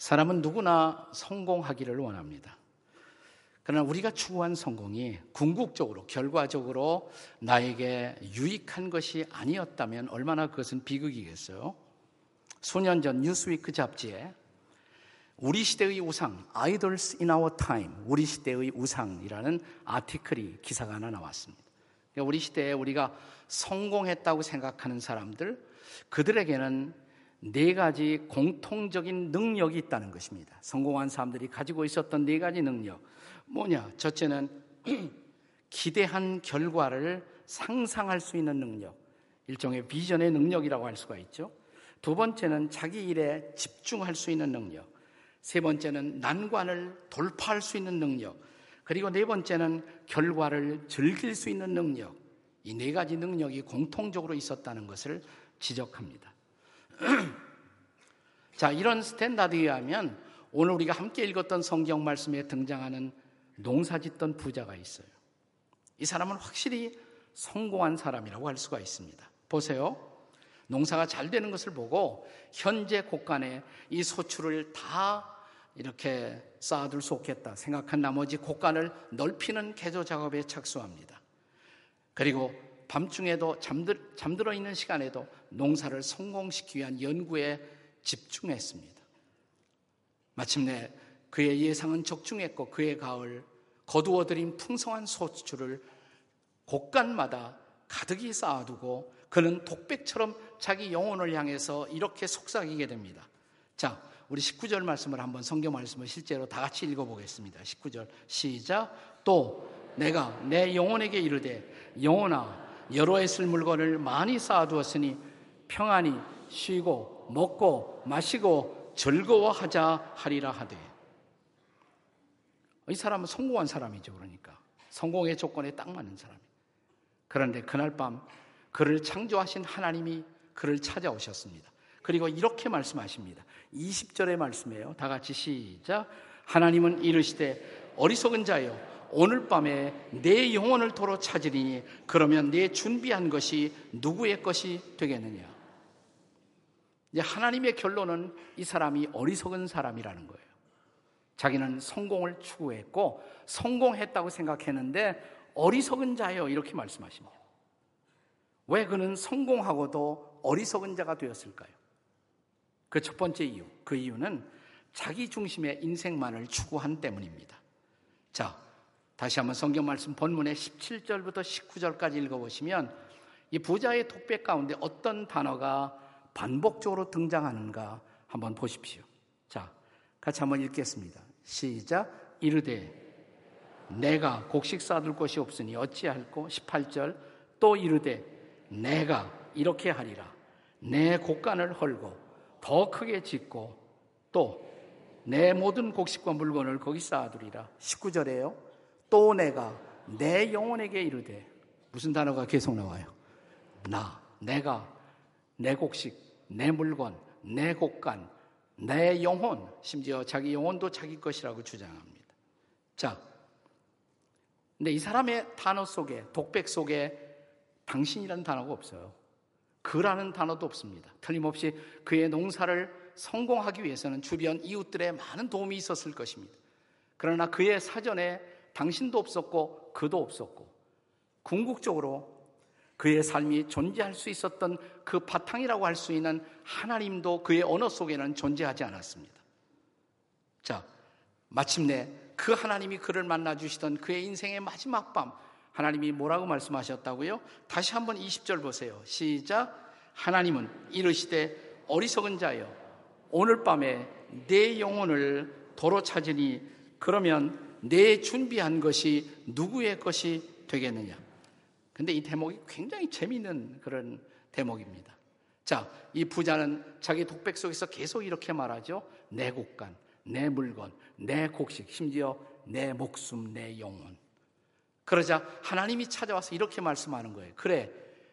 사람은 누구나 성공하기를 원합니다. 그러나 우리가 추구한 성공이 궁극적으로, 결과적으로 나에게 유익한 것이 아니었다면 얼마나 그것은 비극이겠어요? 수년 전 뉴스위크 잡지에 우리 시대의 우상, Idols in Our Time, 우리 시대의 우상이라는 아티클이 기사가 하나 나왔습니다. 그러니까 우리 시대에 우리가 성공했다고 생각하는 사람들, 그들에게는 네 가지 공통적인 능력이 있다는 것입니다. 성공한 사람들이 가지고 있었던 네 가지 능력. 뭐냐? 첫째는 기대한 결과를 상상할 수 있는 능력. 일종의 비전의 능력이라고 할 수가 있죠. 두 번째는 자기 일에 집중할 수 있는 능력. 세 번째는 난관을 돌파할 수 있는 능력. 그리고 네 번째는 결과를 즐길 수 있는 능력. 이 네 가지 능력이 공통적으로 있었다는 것을 지적합니다. 자, 이런 스탠다드에 의하면 오늘 우리가 함께 읽었던 성경 말씀에 등장하는 농사 짓던 부자가 있어요. 이 사람은 확실히 성공한 사람이라고 할 수가 있습니다. 보세요. 농사가 잘 되는 것을 보고 현재 곳간에 이 소출을 다 이렇게 쌓아둘 수 없겠다 생각한 나머지 곳간을 넓히는 개조 작업에 착수합니다. 그리고 밤중에도 잠들, 잠들어 있는 시간에도 농사를 성공시키기 위한 연구에 집중했습니다. 마침내 그의 예상은 적중했고 그의 가을 거두어들인 풍성한 소출을 곳간마다 가득히 쌓아두고 그는 독백처럼 자기 영혼을 향해서 이렇게 속삭이게 됩니다. 자, 우리 19절 말씀을 한번 성경 말씀을 실제로 다 같이 읽어보겠습니다. 19절 시작. 또 내가 내 영혼에게 이르되 영혼아 여러 해 쓸 물건을 많이 쌓아두었으니 평안히 쉬고 먹고 마시고 즐거워하자 하리라 하되. 이 사람은 성공한 사람이죠 그러니까. 성공의 조건에 딱 맞는 사람이. 그런데 그날 밤 그를 창조하신 하나님이 그를 찾아오셨습니다. 그리고 이렇게 말씀하십니다. 20절의 말씀이에요. 다 같이 시작. 하나님은 이르시되 어리석은 자여 오늘 밤에 내 영혼을 도로 찾으리니 그러면 내 준비한 것이 누구의 것이 되겠느냐? 이제 하나님의 결론은 이 사람이 어리석은 사람이라는 거예요. 자기는 성공을 추구했고 성공했다고 생각했는데 어리석은 자예요. 이렇게 말씀하십니다. 왜 그는 성공하고도 어리석은 자가 되었을까요? 그 첫 번째 이유. 그 이유는 자기 중심의 인생만을 추구한 때문입니다. 자, 다시 한번 성경 말씀 본문의 17절부터 19절까지 읽어보시면 이 부자의 독백 가운데 어떤 단어가 반복적으로 등장하는가 한번 보십시오. 자, 같이 한번 읽겠습니다. 시작. 이르되 내가 곡식 쌓을 곳이 없으니 어찌할꼬 18절 또 이르되 내가 이렇게 하리라 내 곡간을 헐고 더 크게 짓고 또 내 모든 곡식과 물건을 거기 쌓아두리라 19절에요 또 내가 내 영혼에게 이르되 무슨 단어가 계속 나와요? 나, 내가, 내 곡식, 내 물건, 내 곡간, 내 영혼, 심지어 자기 영혼도 자기 것이라고 주장합니다. 자, 근데 이 사람의 단어 속에, 독백 속에 당신이라는 단어가 없어요. 그라는 단어도 없습니다. 틀림없이 그의 농사를 성공하기 위해서는 주변 이웃들의 많은 도움이 있었을 것입니다. 그러나 그의 사전에 당신도 없었고 그도 없었고 궁극적으로 그의 삶이 존재할 수 있었던 그 바탕이라고 할 수 있는 하나님도 그의 언어 속에는 존재하지 않았습니다. 자, 마침내 그 하나님이 그를 만나 주시던 그의 인생의 마지막 밤 하나님이 뭐라고 말씀하셨다고요? 다시 한번 20절 보세요. 시작. 하나님은 이르시되 어리석은 자여 오늘 밤에 내 영혼을 도로 찾으니 그러면 내 준비한 것이 누구의 것이 되겠느냐. 근데 이 대목이 굉장히 재미있는 그런 대목입니다. 자, 이 부자는 자기 독백 속에서 계속 이렇게 말하죠. 내 곡간, 내 물건, 내 곡식, 심지어 내 목숨, 내 영혼. 그러자 하나님이 찾아와서 이렇게 말씀하는 거예요. 그래,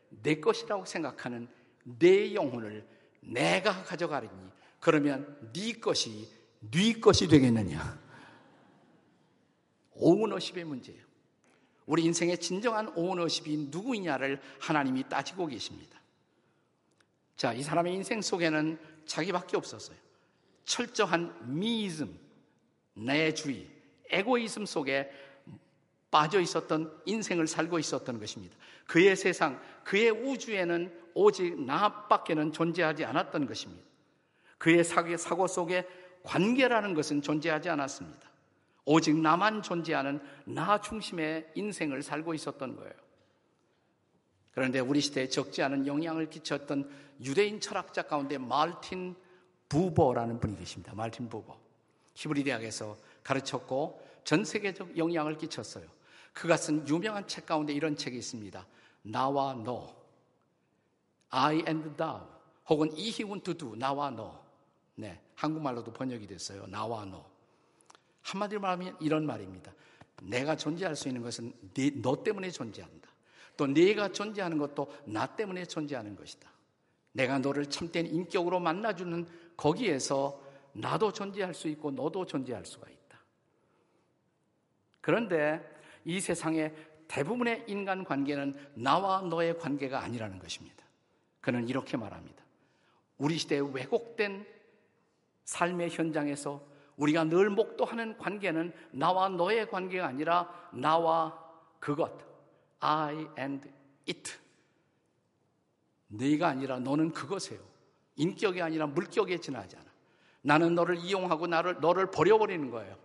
내 것이라고 생각하는 내 영혼을 내가 가져가리니 그러면 네 것이 네 것이 되겠느냐? 오너십의 문제예요. 우리 인생의 진정한 오너십이 누구이냐를 하나님이 따지고 계십니다. 자, 이 사람의 인생 속에는 자기밖에 없었어요. 철저한 미이즘, 내주의, 에고이즘 속에 빠져 있었던 인생을 살고 있었던 것입니다. 그의 세상, 그의 우주에는 오직 나밖에는 존재하지 않았던 것입니다. 그의 사고 속에 관계라는 것은 존재하지 않았습니다. 오직 나만 존재하는 나 중심의 인생을 살고 있었던 거예요. 그런데 우리 시대에 적지 않은 영향을 끼쳤던 유대인 철학자 가운데 말틴 부버라는 분이 계십니다. 말틴 부버. 히브리 대학에서 가르쳤고 전 세계적 영향을 끼쳤어요. 그가 쓴 유명한 책 가운데 이런 책이 있습니다. 나와 너. I and thou. 혹은 이희운 두두. 나와 너. 네. 한국말로도 번역이 됐어요. 나와 너. 한마디로 말하면 이런 말입니다. 내가 존재할 수 있는 것은 네, 너 때문에 존재한다. 또 네가 존재하는 것도 나 때문에 존재하는 것이다. 내가 너를 참된 인격으로 만나주는 거기에서 나도 존재할 수 있고 너도 존재할 수가 있다. 그런데 이 세상의 대부분의 인간 관계는 나와 너의 관계가 아니라는 것입니다. 그는 이렇게 말합니다. 우리 시대의 왜곡된 삶의 현장에서 우리가 늘 목도하는 관계는 나와 너의 관계가 아니라 나와 그것, I and it. 네가 아니라 너는 그것이에요. 인격이 아니라 물격에 지나지 않아. 나는 너를 이용하고 나를 너를 버려버리는 거예요.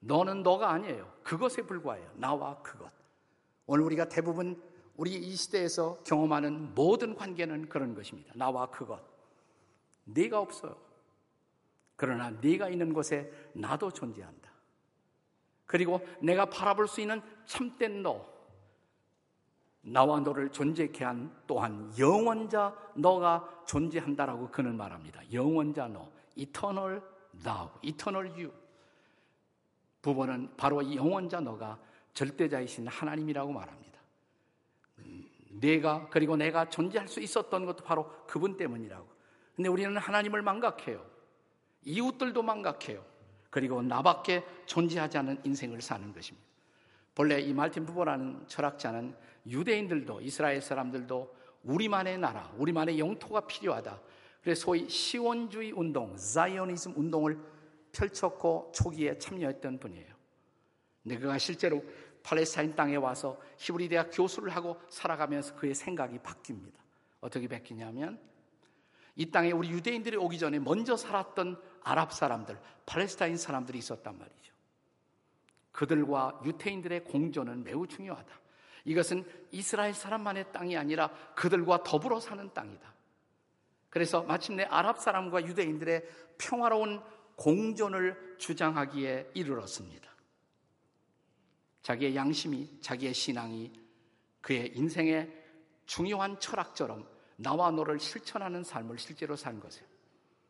너는 너가 아니에요. 그것에 불과해요. 나와 그것. 오늘 우리가 대부분 우리 이 시대에서 경험하는 모든 관계는 그런 것입니다. 나와 그것. 네가 없어요. 그러나 네가 있는 곳에 나도 존재한다. 그리고 내가 바라볼 수 있는 참된 너, 나와 너를 존재케 한 또한 영원자 너가 존재한다라고 그는 말합니다. 영원자 너, eternal thou, eternal you. 부모는 바로 이 영원자 너가 절대자이신 하나님이라고 말합니다. 내가 그리고 내가 존재할 수 있었던 것도 바로 그분 때문이라고. 근데 우리는 하나님을 망각해요. 이웃들도 망각해요. 그리고 나밖에 존재하지 않은 인생을 사는 것입니다. 본래 이 말틴 부보라는 철학자는 유대인들도 이스라엘 사람들도 우리만의 나라, 우리만의 영토가 필요하다. 그래서 소위 시원주의 운동, 자이오니즘 운동을 펼쳤고 초기에 참여했던 분이에요. 근데 그가 실제로 팔레스타인 땅에 와서 히브리 대학 교수를 하고 살아가면서 그의 생각이 바뀝니다. 어떻게 바뀌냐면 이 땅에 우리 유대인들이 오기 전에 먼저 살았던 아랍 사람들, 팔레스타인 사람들이 있었단 말이죠. 그들과 유태인들의 공존은 매우 중요하다. 이것은 이스라엘 사람만의 땅이 아니라 그들과 더불어 사는 땅이다. 그래서 마침내 아랍 사람과 유대인들의 평화로운 공존을 주장하기에 이르렀습니다. 자기의 양심이, 자기의 신앙이 그의 인생의 중요한 철학처럼 나와 너를 실천하는 삶을 실제로 산 것이에요.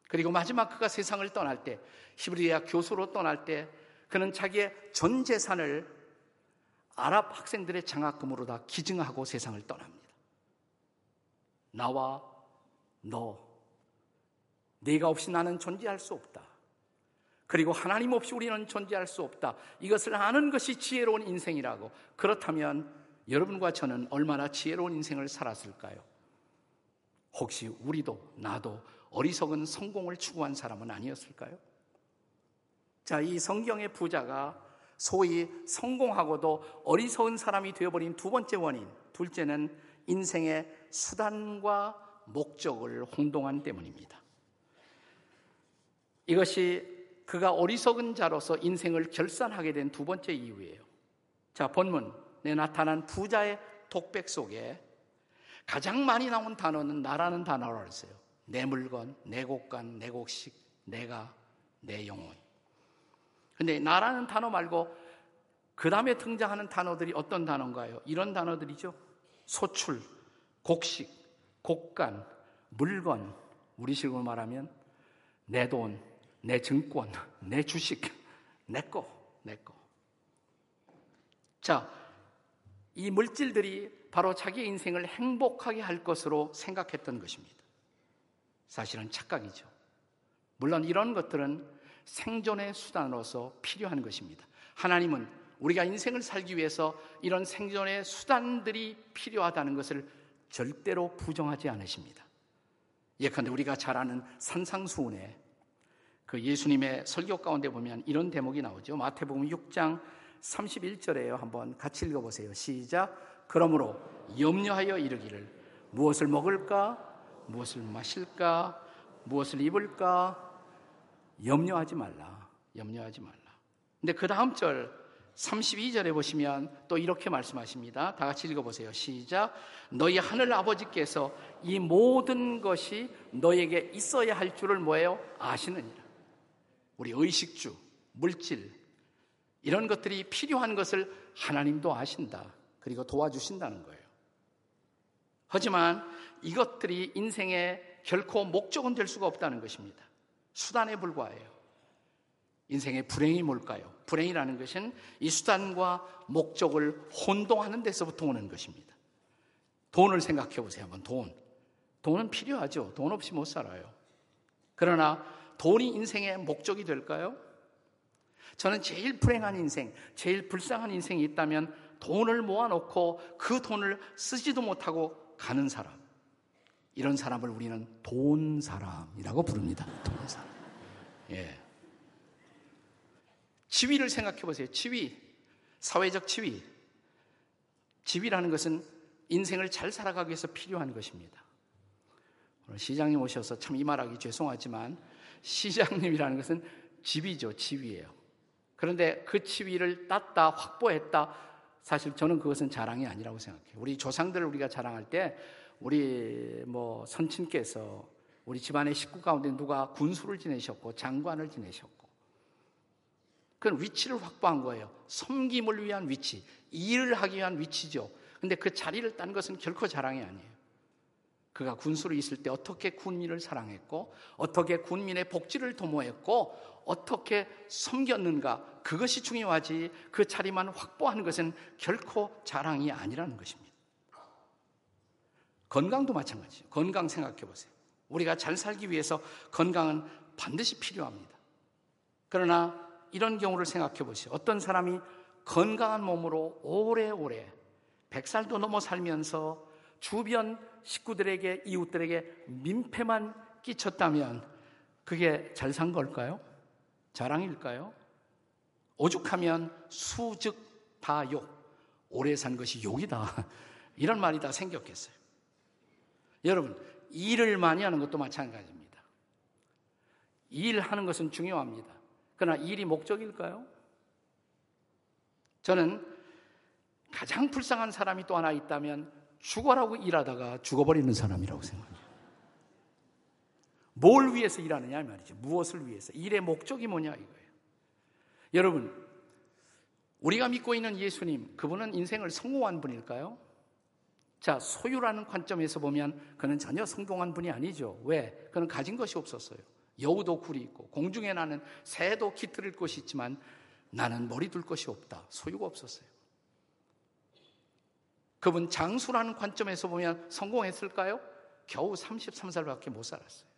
그리고 마지막 그가 세상을 떠날 때, 히브리아 교수로 떠날 때, 그는 자기의 전 재산을 아랍 학생들의 장학금으로 다 기증하고 세상을 떠납니다. 나와 너, 내가 없이 나는 존재할 수 없다. 그리고 하나님 없이 우리는 존재할 수 없다. 이것을 아는 것이 지혜로운 인생이라고. 그렇다면 여러분과 저는 얼마나 지혜로운 인생을 살았을까요? 혹시 우리도 나도 어리석은 성공을 추구한 사람은 아니었을까요? 자, 이 성경의 부자가 소위 성공하고도 어리석은 사람이 되어버린 두 번째 원인, 둘째는 인생의 수단과 목적을 혼동한 때문입니다. 이것이 그가 어리석은 자로서 인생을 결산하게 된 두 번째 이유예요. 자, 본문에 나타난 부자의 독백 속에 가장 많이 나온 단어는 나라는 단어로 했어요. 내 물건, 내 곡간, 내 곡식, 내가, 내 영혼. 근데 나라는 단어 말고 그 다음에 등장하는 단어들이 어떤 단어인가요? 이런 단어들이죠. 소출, 곡식, 곡간, 물건, 우리 식으로 말하면 내 돈, 내 증권, 내 주식, 내 거, 내 거. 자, 이 물질들이 바로 자기 인생을 행복하게 할 것으로 생각했던 것입니다. 사실은 착각이죠. 물론 이런 것들은 생존의 수단으로서 필요한 것입니다. 하나님은 우리가 인생을 살기 위해서 이런 생존의 수단들이 필요하다는 것을 절대로 부정하지 않으십니다. 예컨대 우리가 잘 아는 산상수훈에 그 예수님의 설교 가운데 보면 이런 대목이 나오죠. 마태복음 6장 31절에요. 한번 같이 읽어보세요. 시작. 그러므로 염려하여 이르기를 무엇을 먹을까? 무엇을 마실까? 무엇을 입을까? 염려하지 말라. 염려하지 말라. 근데 그 다음 절 32절에 보시면 또 이렇게 말씀하십니다. 다 같이 읽어보세요. 시작. 너희 하늘 아버지께서 이 모든 것이 너에게 있어야 할 줄을 뭐예요? 아시느니라. 우리 의식주, 물질, 이런 것들이 필요한 것을 하나님도 아신다. 그리고 도와주신다는 거예요. 하지만 이것들이 인생의 결코 목적은 될 수가 없다는 것입니다. 수단에 불과해요. 인생의 불행이 뭘까요? 불행이라는 것은 이 수단과 목적을 혼동하는 데서부터 오는 것입니다. 돈을 생각해 보세요. 한번 돈. 돈은 필요하죠. 돈 없이 못 살아요. 그러나 돈이 인생의 목적이 될까요? 저는 제일 불행한 인생, 제일 불쌍한 인생이 있다면 돈을 모아놓고 그 돈을 쓰지도 못하고 가는 사람. 이런 사람을 우리는 돈 사람이라고 부릅니다. 돈 사람. 예. 지위를 생각해 보세요. 지위. 사회적 지위. 지위라는 것은 인생을 잘 살아가기 위해서 필요한 것입니다. 오늘 시장님 오셔서 참 이 말하기 죄송하지만 시장님이라는 것은 지위죠. 지위예요. 그런데 그 지위를 땄다, 확보했다. 사실 저는 그것은 자랑이 아니라고 생각해요. 우리 조상들을 우리가 자랑할 때 우리 뭐 선친께서 우리 집안의 식구 가운데 누가 군수를 지내셨고 장관을 지내셨고 그건 위치를 확보한 거예요. 섬김을 위한 위치, 일을 하기 위한 위치죠. 근데 그 자리를 딴 것은 결코 자랑이 아니에요. 그가 군수로 있을 때 어떻게 군민을 사랑했고, 어떻게 군민의 복지를 도모했고, 어떻게 섬겼는가, 그것이 중요하지 그 자리만 확보하는 것은 결코 자랑이 아니라는 것입니다. 건강도 마찬가지죠. 건강 생각해 보세요. 우리가 잘 살기 위해서 건강은 반드시 필요합니다. 그러나 이런 경우를 생각해 보세요. 어떤 사람이 건강한 몸으로 오래오래 100살도 넘어 살면서 주변 식구들에게 이웃들에게 민폐만 끼쳤다면 그게 잘 산 걸까요? 자랑일까요? 오죽하면 수즉 다 욕. 오래 산 것이 욕이다. 이런 말이 다 생겼겠어요. 여러분, 일을 많이 하는 것도 마찬가지입니다. 일하는 것은 중요합니다. 그러나 일이 목적일까요? 저는 가장 불쌍한 사람이 또 하나 있다면 죽어라고 일하다가 죽어버리는 사람이라고 생각해요. 뭘 위해서 일하느냐 말이죠. 무엇을 위해서. 일의 목적이 뭐냐 이거예요. 여러분, 우리가 믿고 있는 예수님, 그분은 인생을 성공한 분일까요? 자, 소유라는 관점에서 보면 그는 전혀 성공한 분이 아니죠. 왜? 그는 가진 것이 없었어요. 여우도 굴이 있고 공중에 나는 새도 깃들일 것이 있지만 나는 머리 둘 것이 없다. 소유가 없었어요. 그분 장수라는 관점에서 보면 성공했을까요? 겨우 33살밖에 못 살았어요.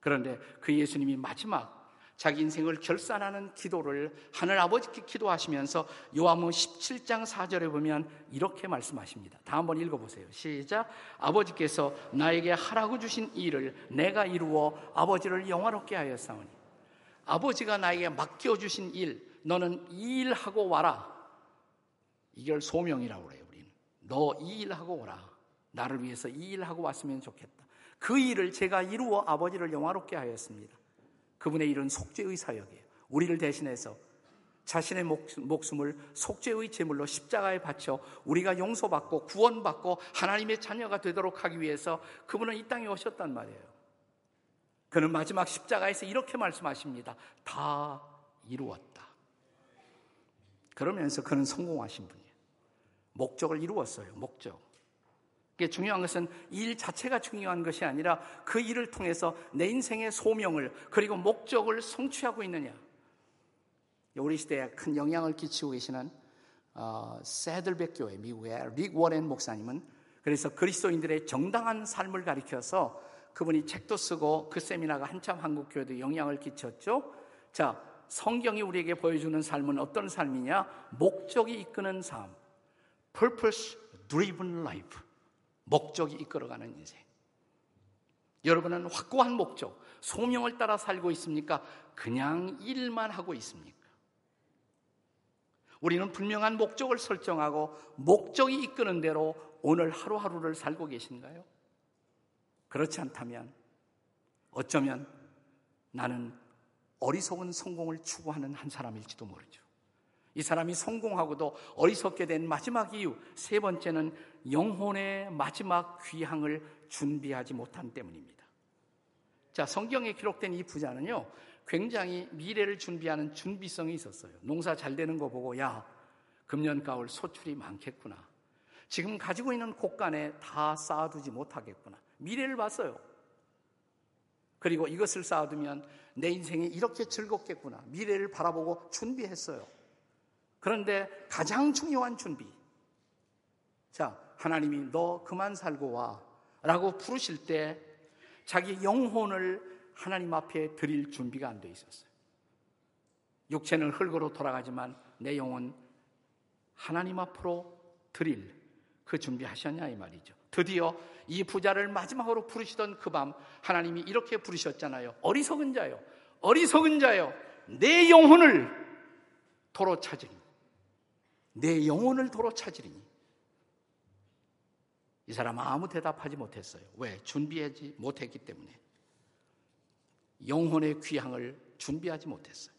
그런데 그 예수님이 마지막 자기 인생을 결산하는 기도를 하늘 아버지께 기도하시면서 요한복음 17장 4절에 보면 이렇게 말씀하십니다. 다 한번 읽어보세요. 시작. 아버지께서 나에게 하라고 주신 일을 내가 이루어 아버지를 영화롭게 하였사오니 아버지가 나에게 맡겨주신 일 너는 이 일하고 와라. 이걸 소명이라고 그래요. 너 이 일하고 오라. 나를 위해서 이 일하고 왔으면 좋겠다. 그 일을 제가 이루어 아버지를 영화롭게 하였습니다. 그분의 일은 속죄의 사역이에요. 우리를 대신해서 자신의 목숨을 속죄의 제물로 십자가에 바쳐 우리가 용서받고 구원받고 하나님의 자녀가 되도록 하기 위해서 그분은 이 땅에 오셨단 말이에요. 그는 마지막 십자가에서 이렇게 말씀하십니다. 다 이루었다. 그러면서 그는 성공하신 분이에요. 목적을 이루었어요. 목적. 중요한 것은 일 자체가 중요한 것이 아니라 그 일을 통해서 내 인생의 소명을 그리고 목적을 성취하고 있느냐. 우리 시대에 큰 영향을 끼치고 계시는 어, 세들백 교회 미국의 릭 워렌 목사님은 그래서 그리스도인들의 정당한 삶을 가리켜서 그분이 책도 쓰고 그 세미나가 한참 한국 교회도 영향을 끼쳤죠. 자, 성경이 우리에게 보여주는 삶은 어떤 삶이냐? 목적이 이끄는 삶. Purpose driven life. 목적이 이끌어가는 인생. 여러분은 확고한 목적, 소명을 따라 살고 있습니까? 그냥 일만 하고 있습니까? 우리는 분명한 목적을 설정하고 목적이 이끄는 대로 오늘 하루하루를 살고 계신가요? 그렇지 않다면 어쩌면 나는 어리석은 성공을 추구하는 한 사람일지도 모르죠. 이 사람이 성공하고도 어리석게 된 마지막 이유, 세 번째는 영혼의 마지막 귀향을 준비하지 못한 때문입니다. 자, 성경에 기록된 이 부자는요, 굉장히 미래를 준비하는 준비성이 있었어요. 농사 잘 되는 거 보고, 야, 금년 가을 소출이 많겠구나. 지금 가지고 있는 곳간에 다 쌓아두지 못하겠구나. 미래를 봤어요. 그리고 이것을 쌓아두면 내 인생이 이렇게 즐겁겠구나. 미래를 바라보고 준비했어요. 그런데 가장 중요한 준비. 자, 하나님이 너 그만 살고 와. 라고 부르실 때 자기 영혼을 하나님 앞에 드릴 준비가 안 돼 있었어요. 육체는 흙으로 돌아가지만 내 영혼 하나님 앞으로 드릴 그 준비하셨냐 이 말이죠. 드디어 이 부자를 마지막으로 부르시던 그 밤 하나님이 이렇게 부르셨잖아요. 어리석은 자요. 어리석은 자요. 내 영혼을 도로 찾으리. 내 영혼을 도로 찾으리니. 이 사람은 아무 대답하지 못했어요. 왜? 준비하지 못했기 때문에. 영혼의 귀향을 준비하지 못했어요.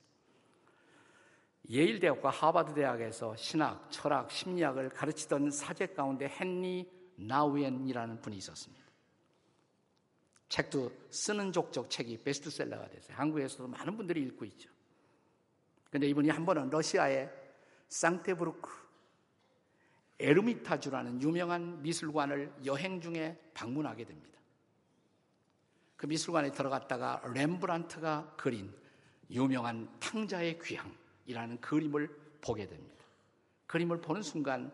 예일대학과 하버드대학에서 신학, 철학, 심리학을 가르치던 사제 가운데 헨리 나우엔이라는 분이 있었습니다. 책도 쓰는 족족 책이 베스트셀러가 됐어요. 한국에서도 많은 분들이 읽고 있죠. 근데 이분이 한 번은 러시아의 상테브루크 에르미타주라는 유명한 미술관을 여행 중에 방문하게 됩니다. 그 미술관에 들어갔다가 렘브란트가 그린 유명한 탕자의 귀향이라는 그림을 보게 됩니다. 그림을 보는 순간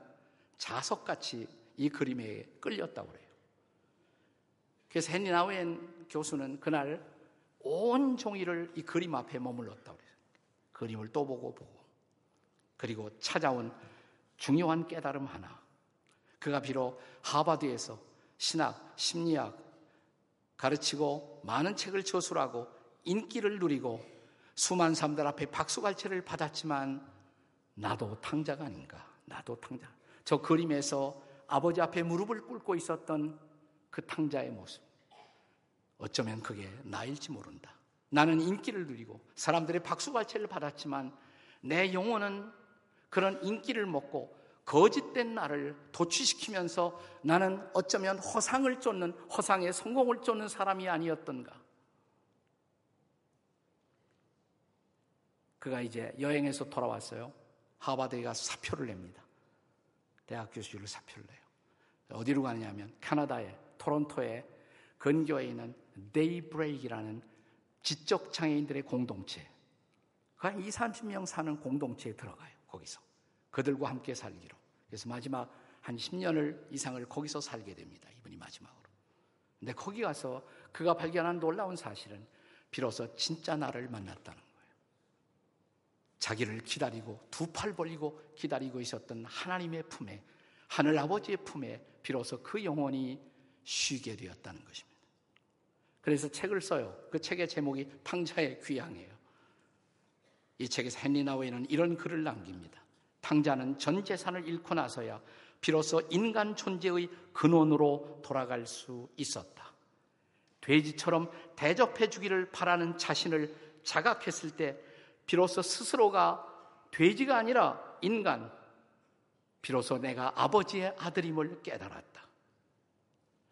자석같이 이 그림에 끌렸다고 그래요. 그래서 헨리 나우엔 교수는 그날 온 종일을 이 그림 앞에 머물렀다고 그래요. 그림을 또 보고 보고. 그리고 찾아온 중요한 깨달음 하나. 그가 비록 하버드에서 신학, 심리학, 가르치고 많은 책을 저술하고 인기를 누리고 수많은 사람들 앞에 박수갈채를 받았지만 나도 탕자가 아닌가. 나도 탕자. 저 그림에서 아버지 앞에 무릎을 꿇고 있었던 그 탕자의 모습. 어쩌면 그게 나일지 모른다. 나는 인기를 누리고 사람들의 박수갈채를 받았지만 내 영혼은 그런 인기를 먹고 거짓된 나를 도취시키면서 나는 어쩌면 허상을 쫓는 허상의 성공을 쫓는 사람이 아니었던가. 그가 이제 여행에서 돌아왔어요. 하버드에 가서 사표를 냅니다. 대학 교수를 사표를 내요. 어디로 가냐면 캐나다의 토론토에 근교에 있는 데이브레이크라는 지적 장애인들의 공동체. 한 2, 30명 사는 공동체에 들어가요. 거기서. 그들과 함께 살기로. 그래서 마지막 한 10년을 이상을 거기서 살게 됩니다. 이분이 마지막으로. 근데 거기 가서 그가 발견한 놀라운 사실은 비로소 진짜 나를 만났다는 거예요. 자기를 기다리고 두 팔 벌리고 기다리고 있었던 하나님의 품에 하늘 아버지의 품에 비로소 그 영혼이 쉬게 되었다는 것입니다. 그래서 책을 써요. 그 책의 제목이 탕자의 귀향이에요. 이 책에서 헨리 나우에는 이런 글을 남깁니다. 탕자는 전 재산을 잃고 나서야 비로소 인간 존재의 근원으로 돌아갈 수 있었다. 돼지처럼 대접해 주기를 바라는 자신을 자각했을 때 비로소 스스로가 돼지가 아니라 인간, 비로소 내가 아버지의 아들임을 깨달았다.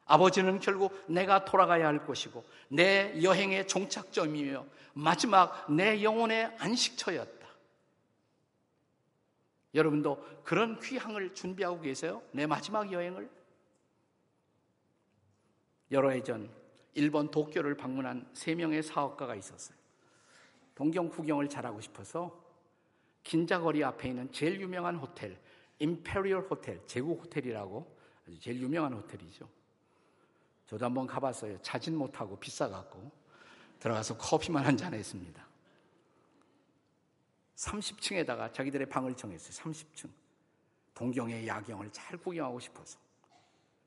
아버지는 결국 내가 돌아가야 할 것이고 내 여행의 종착점이며 마지막 내 영혼의 안식처였다. 여러분도 그런 귀향을 준비하고 계세요? 내 마지막 여행을? 여러 해 전 일본 도쿄를 방문한 세 명의 사업가가 있었어요. 동경 구경을 잘하고 싶어서 긴자거리 앞에 있는 제일 유명한 호텔, 임페리얼 호텔, 제국 호텔이라고 아주 제일 유명한 호텔이죠. 저도 한번 가봤어요. 자진 못하고 비싸갖고 들어가서 커피만 한 잔 했습니다. 30층에다가 자기들의 방을 정했어요. 30층. 동경의 야경을 잘 구경하고 싶어서.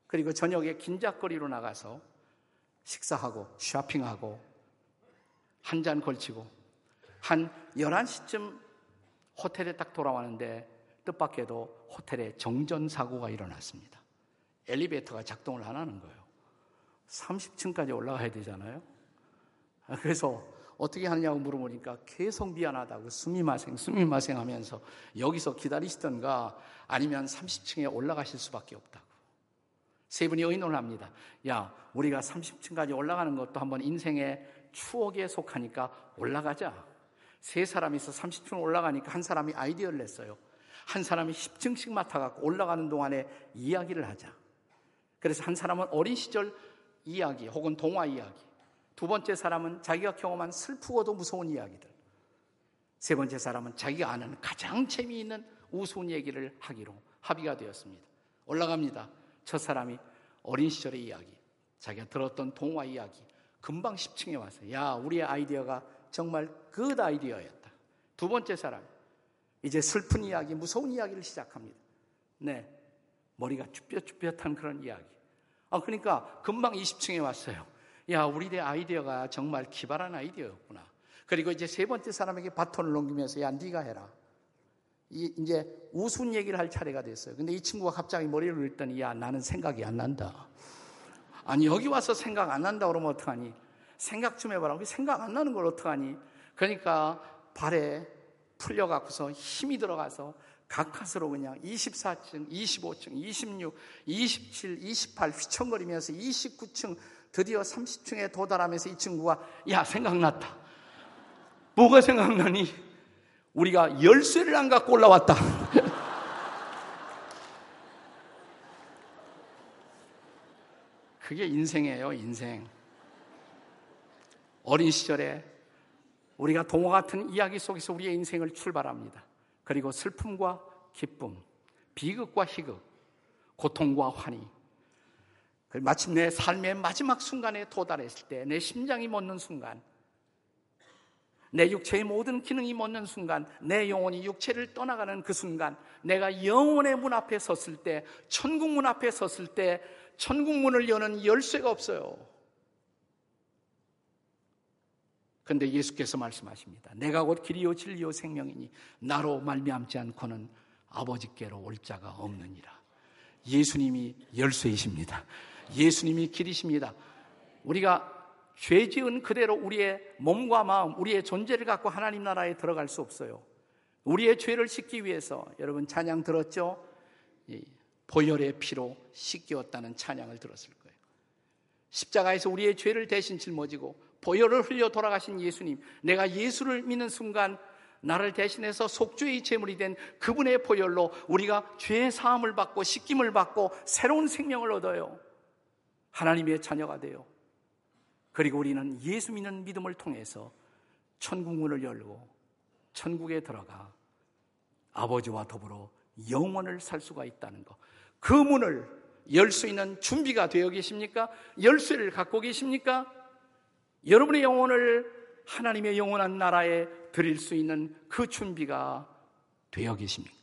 그리고 저녁에 긴작거리로 나가서 식사하고 쇼핑하고 한 잔 걸치고 한 11시쯤 호텔에 딱 돌아왔는데 뜻밖에도 호텔에 정전 사고가 일어났습니다. 엘리베이터가 작동을 안 하는 거예요. 30층까지 올라가야 되잖아요. 그래서 어떻게 하느냐고 물어보니까 계속 미안하다고 수미마생, 수미마생 하면서 여기서 기다리시던가 아니면 30층에 올라가실 수밖에 없다고. 세 분이 의논을 합니다. 야, 우리가 30층까지 올라가는 것도 한번 인생의 추억에 속하니까 올라가자. 세 사람이서 30층 올라가니까 한 사람이 아이디어를 냈어요. 한 사람이 10층씩 맡아갖고 올라가는 동안에 이야기를 하자. 그래서 한 사람은 어린 시절 이야기 혹은 동화 이야기. 두 번째 사람은 자기가 경험한 슬프고도 무서운 이야기들. 세 번째 사람은 자기가 아는 가장 재미있는 우스운 얘기를 하기로 합의가 되었습니다. 올라갑니다. 첫 사람이 어린 시절의 이야기, 자기가 들었던 동화 이야기, 금방 10층에 와서, 야, 우리의 아이디어가 정말 그 아이디어였다. 두 번째 사람, 이제 슬픈 이야기, 무서운 이야기를 시작합니다. 네. 머리가 쭈뼛쭈뼛한 그런 이야기. 아, 그러니까 금방 20층에 왔어요. 야, 우리의 아이디어가 정말 기발한 아이디어였구나. 그리고 이제 세 번째 사람에게 바톤을 넘기면서 야, 네가 해라. 이제 우스운 얘기를 할 차례가 됐어요. 근데 이 친구가 갑자기 머리를 흘렸더니 야, 나는 생각이 안 난다. 아니, 여기 와서 생각 안 난다 그러면 어떡하니? 생각 좀 해봐라. 생각 안 나는 걸 어떡하니? 그러니까 발에 풀려갖고서 힘이 들어가서 가까스로 그냥 24층, 25층, 26, 27, 28 휘청거리면서 29층 드디어 30층에 도달하면서 이 친구가 야 생각났다. 뭐가 생각나니? 우리가 열쇠를 안 갖고 올라왔다. 그게 인생이에요, 인생. 어린 시절에 우리가 동화 같은 이야기 속에서 우리의 인생을 출발합니다. 그리고 슬픔과 기쁨, 비극과 희극, 고통과 환희. 마침내 삶의 마지막 순간에 도달했을 때, 내 심장이 멎는 순간, 내 육체의 모든 기능이 멎는 순간, 내 영혼이 육체를 떠나가는 그 순간, 내가 영혼의 문 앞에 섰을 때, 천국 문 앞에 섰을 때, 천국 문을 여는 열쇠가 없어요. 근데 예수께서 말씀하십니다. 내가 곧 길이요 진리요 생명이니 나로 말미암지 않고는 아버지께로 올 자가 없느니라. 예수님이 열쇠이십니다. 예수님이 길이십니다. 우리가 죄 지은 그대로 우리의 몸과 마음, 우리의 존재를 갖고 하나님 나라에 들어갈 수 없어요. 우리의 죄를 씻기 위해서 여러분 찬양 들었죠? 보혈의 피로 씻기었다는 찬양을 들었을 거예요. 십자가에서 우리의 죄를 대신 짊어지고 보혈을 흘려 돌아가신 예수님, 내가 예수를 믿는 순간 나를 대신해서 속죄의 제물이 된 그분의 보혈로 우리가 죄의 사함을 받고 씻김을 받고 새로운 생명을 얻어요. 하나님의 자녀가 돼요. 그리고 우리는 예수 믿는 믿음을 통해서 천국 문을 열고 천국에 들어가 아버지와 더불어 영원을 살 수가 있다는 것. 그 문을 열 수 있는 준비가 되어 계십니까? 열쇠를 갖고 계십니까? 여러분의 영혼을 하나님의 영원한 나라에 드릴 수 있는 그 준비가 되어 계십니까?